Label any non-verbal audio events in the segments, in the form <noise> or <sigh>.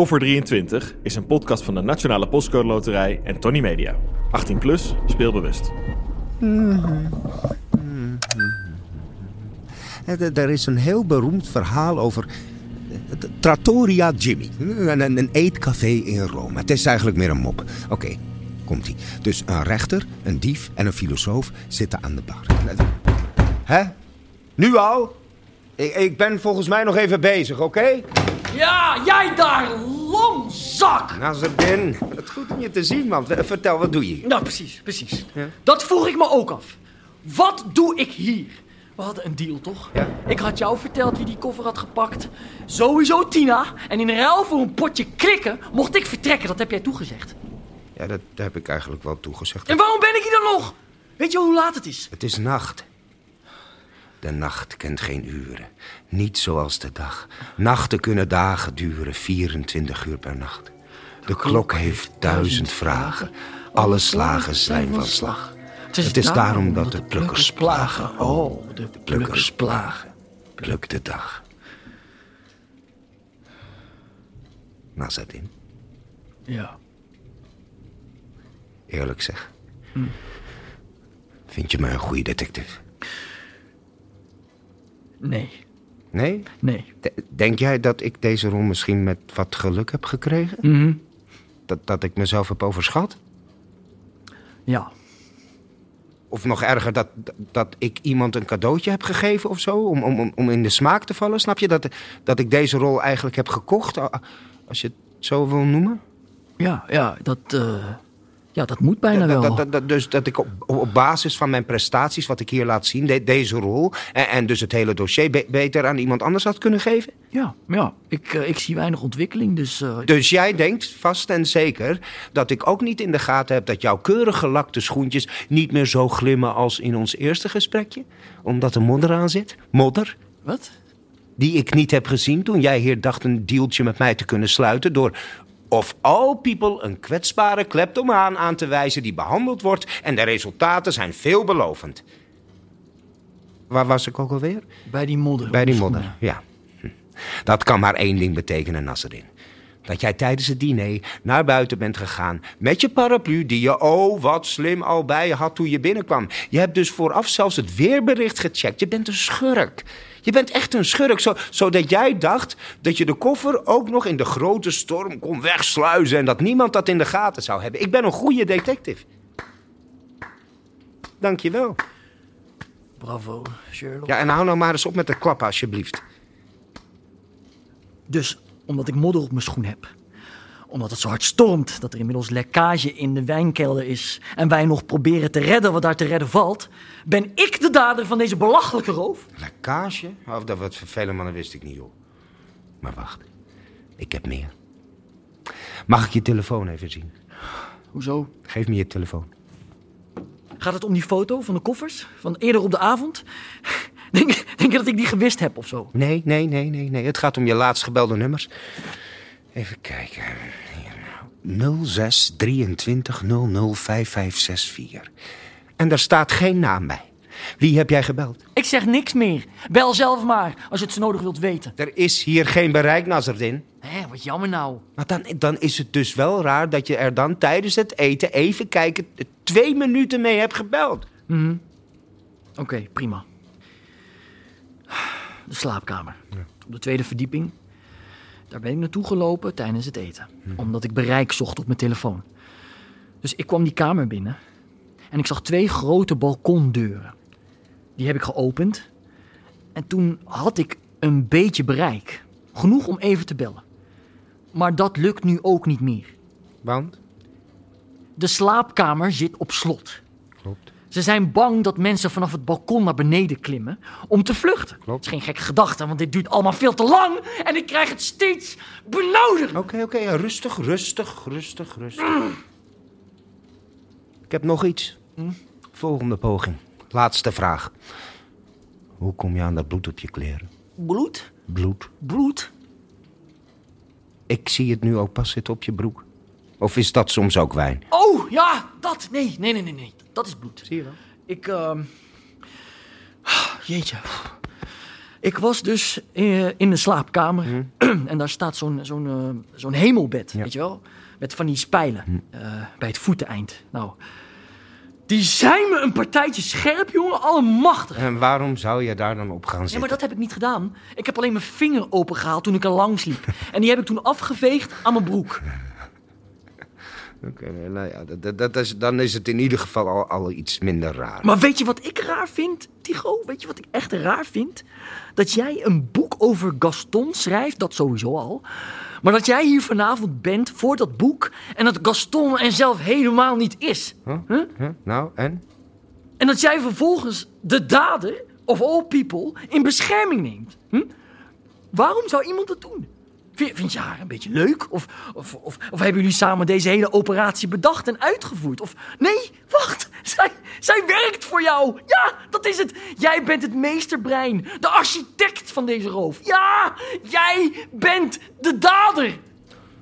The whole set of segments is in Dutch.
Koffer 23 is een podcast van de Nationale Postcode Loterij en Tony Media. 18 plus, speelbewust. Er er is een heel beroemd verhaal over eh, Trattoria Jimmy. Een eetcafé in Rome. Het is eigenlijk meer een mop. Oké, komt-ie. Dus een rechter, een dief en een filosoof zitten aan de bar. Hè? Nu al? Ik, ik ben volgens mij nog even bezig, oké? Ja, jij daar, lamzak! Nazardin, het goed om je te zien, man. Vertel, wat doe je hier? Nou, precies, precies. Ja. Dat vroeg ik me ook af. Wat doe ik hier? We hadden een deal, toch? Ja. Ik had jou verteld wie die koffer had gepakt. Sowieso Tina. En in ruil voor een potje klikken mocht ik vertrekken. Dat heb jij toegezegd. Ja, dat heb ik eigenlijk wel toegezegd. En waarom ben ik hier dan nog? Weet je hoe laat het is? Het is nacht. De nacht kent geen uren. Niet zoals de dag. Nachten kunnen dagen duren, 24 uur per nacht. De klok heeft duizend vragen. Alle slagen zijn van slag. Het is daarom dat de plukkers plagen. Oh, de plukkers plagen. Pluk de dag. Nazadin, Ja. eerlijk zeg. Vind je mij een goede detective? Nee. Nee? Nee. Denk jij dat ik deze rol misschien met wat geluk heb gekregen? Mhm. Dat, dat ik mezelf heb overschat? Ja. Of nog erger, dat, dat ik iemand een cadeautje heb gegeven of zo? Om, om, om- om in de smaak te vallen? Snap je dat, dat ik deze rol eigenlijk heb gekocht? a- Als je het zo wil noemen? Ja, ja, dat, eh, ja, dat moet bijna wel. dat, dat, dat- dus dat ik op, op basis van mijn prestaties, wat ik hier laat zien, de- deze rol... En, en dus het hele dossier be- beter aan iemand anders had kunnen geven? Ja, ja. Ik, eh, ik zie weinig ontwikkeling, dus... eh, Dus jij denkt vast en zeker dat ik ook niet in de gaten heb... dat jouw keurig gelakte schoentjes niet meer zo glimmen als in ons eerste gesprekje? Omdat er modder aan zit? Modder? Wat? Die ik niet heb gezien toen jij hier dacht een dealtje met mij te kunnen sluiten... door of all people een kwetsbare kleptomaan aan te wijzen die behandeld wordt... en de resultaten zijn veelbelovend. Waar was ik ook alweer? Bij die modder. Bij die modder, ja. Hm. Dat kan maar één ding betekenen, Nasserin. Dat jij tijdens het diner naar buiten bent gegaan met je paraplu die je, oh wat slim, al bij je had toen je binnenkwam. Je hebt dus vooraf zelfs het weerbericht gecheckt. Je bent een schurk. Je bent echt een schurk, zo, zodat jij dacht dat je de koffer ook nog in de grote storm kon wegsluizen en dat niemand dat in de gaten zou hebben. Ik ben een goede detective. Dank je wel. Bravo, Sherlock. Ja, en hou nou maar eens op met de klappen, alsjeblieft. Dus omdat ik modder op mijn schoen heb. Omdat het zo hard stormt dat er inmiddels lekkage in de wijnkelder is. En wij nog proberen te redden wat daar te redden valt. Ben ik de dader van deze belachelijke roof? Lekkage? Of dat wat vervelend, maar dat wist ik niet, joh. Maar wacht, ik heb meer. Mag ik je telefoon even zien? Hoezo? Geef me je telefoon. Gaat het om die foto van de koffers? Van eerder op de avond? <laughs> Denk, denk je dat ik die gewist heb of zo? Nee, nee, nee, nee, nee. Het gaat om je laatst gebelde nummers. Even kijken. Hier, 06 23 00 5564. En daar staat geen naam bij. Wie heb jij gebeld? Ik zeg niks meer. Bel zelf maar, als je het zo nodig wilt weten. Er is hier geen bereik, Nazardin. Hé, wat jammer nou. Maar dan, dan is het dus wel raar dat je er dan tijdens het eten even kijken twee minuten mee hebt gebeld. Oké, prima. De slaapkamer. Op de tweede verdieping. Daar ben ik naartoe gelopen tijdens het eten. Omdat ik bereik zocht op mijn telefoon. Dus ik kwam die kamer binnen. En ik zag twee grote balkondeuren. Die heb ik geopend. En toen had ik een beetje bereik. Genoeg om even te bellen. Maar dat lukt nu ook niet meer. Want? De slaapkamer zit op slot. Klopt. Ze zijn bang dat mensen vanaf het balkon naar beneden klimmen om te vluchten. Klopt. Het is geen gekke gedachte, want dit duurt allemaal veel te lang en ik krijg het steeds benauwder. Oké, oké, rustig, rustig, rustig, rustig. Ik heb nog iets. Volgende poging. Laatste vraag. Hoe kom je aan dat bloed op je kleren? Bloed? Bloed. Bloed? Ik zie het nu ook pas zitten op je broek. Of is dat soms ook wijn? Oh, ja, dat. Nee, nee, nee, nee, nee. Dat is bloed. Zie je wel? Ik, ehm... Jeetje. Ik was dus eh, in de slaapkamer <clears throat> en daar staat zo'n zo'n eh, zo'n hemelbed, weet je wel? Met van die spijlen eh, bij het voeteneind. Nou, die zijn me een partijtje scherp, jongen, allemachtig. En waarom zou je daar dan op gaan Ja, zitten? maar dat heb ik niet gedaan. Ik heb alleen mijn vinger opengehaald toen ik er langs liep. <laughs> En die heb ik toen afgeveegd aan mijn broek. Oké, nou ja, dat, dat, dat is, dan is het in ieder geval al, al iets minder raar. Maar weet je wat ik raar vind, Tigo? Weet je wat ik echt raar vind? Dat jij een boek over Gaston schrijft, dat sowieso al. Maar dat jij hier vanavond bent voor dat boek en dat Gaston er zelf helemaal niet is. Huh? Huh? Huh? Nou, en? En dat jij vervolgens de dader, of all people, in bescherming neemt. Hm? Waarom zou iemand dat doen? Vind, vind je haar een beetje leuk? Of, of, of, of hebben jullie samen deze hele operatie bedacht en uitgevoerd? Of nee, wacht, zij, zij werkt voor jou. Ja, dat is het. Jij bent het meesterbrein, de architect van deze roof. Ja, jij bent de dader.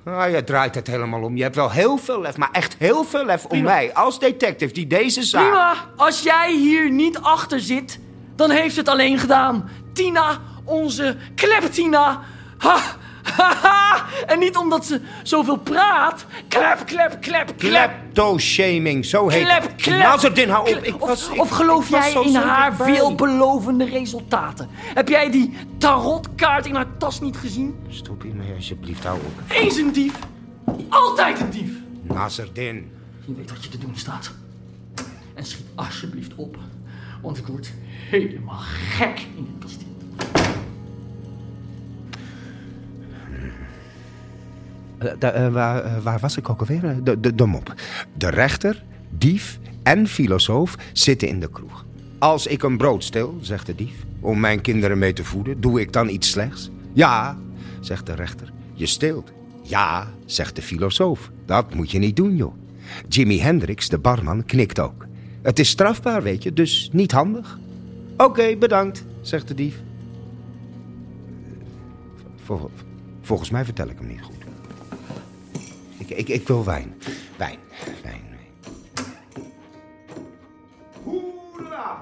Ah, je draait het helemaal om. Je hebt wel heel veel lef, maar echt heel veel lef om mij als detective die deze zaak... Prima, als jij hier niet achter zit, dan heeft het alleen gedaan. Tina, onze kleptina. Ha. <laughs> En niet omdat ze zoveel praat. Klep, klep, klep, klep. Klepto-shaming, zo heet Klep, klep. Nazardin, hou op. Of, was, ik- of geloof ik jij in haar bij. veelbelovende resultaten? Heb jij die tarotkaart in haar tas niet gezien? Stop hiermee alsjeblieft, hou op. Eens een dief, altijd een dief. Nazardin. Je weet wat je te doen staat. En schiet alsjeblieft op, want ik word helemaal gek in dit kasteel. Eh, waar, eh, waar was ik ook alweer? Eh, De, de, de mop. De rechter, dief en filosoof zitten in de kroeg. Als ik een brood stil, zegt de dief, om mijn kinderen mee te voeden, doe ik dan iets slechts? Ja, zegt de rechter. Je steelt. Ja, zegt de filosoof. Dat moet je niet doen, joh. Jimi Hendrix, de barman, knikt ook. Het is strafbaar, weet je, dus niet handig. Oké, bedankt, zegt de dief. Vol- volgens mij vertel ik hem niet goed. Ik, ik, wil wijn. Wijn, wijn. Hoera!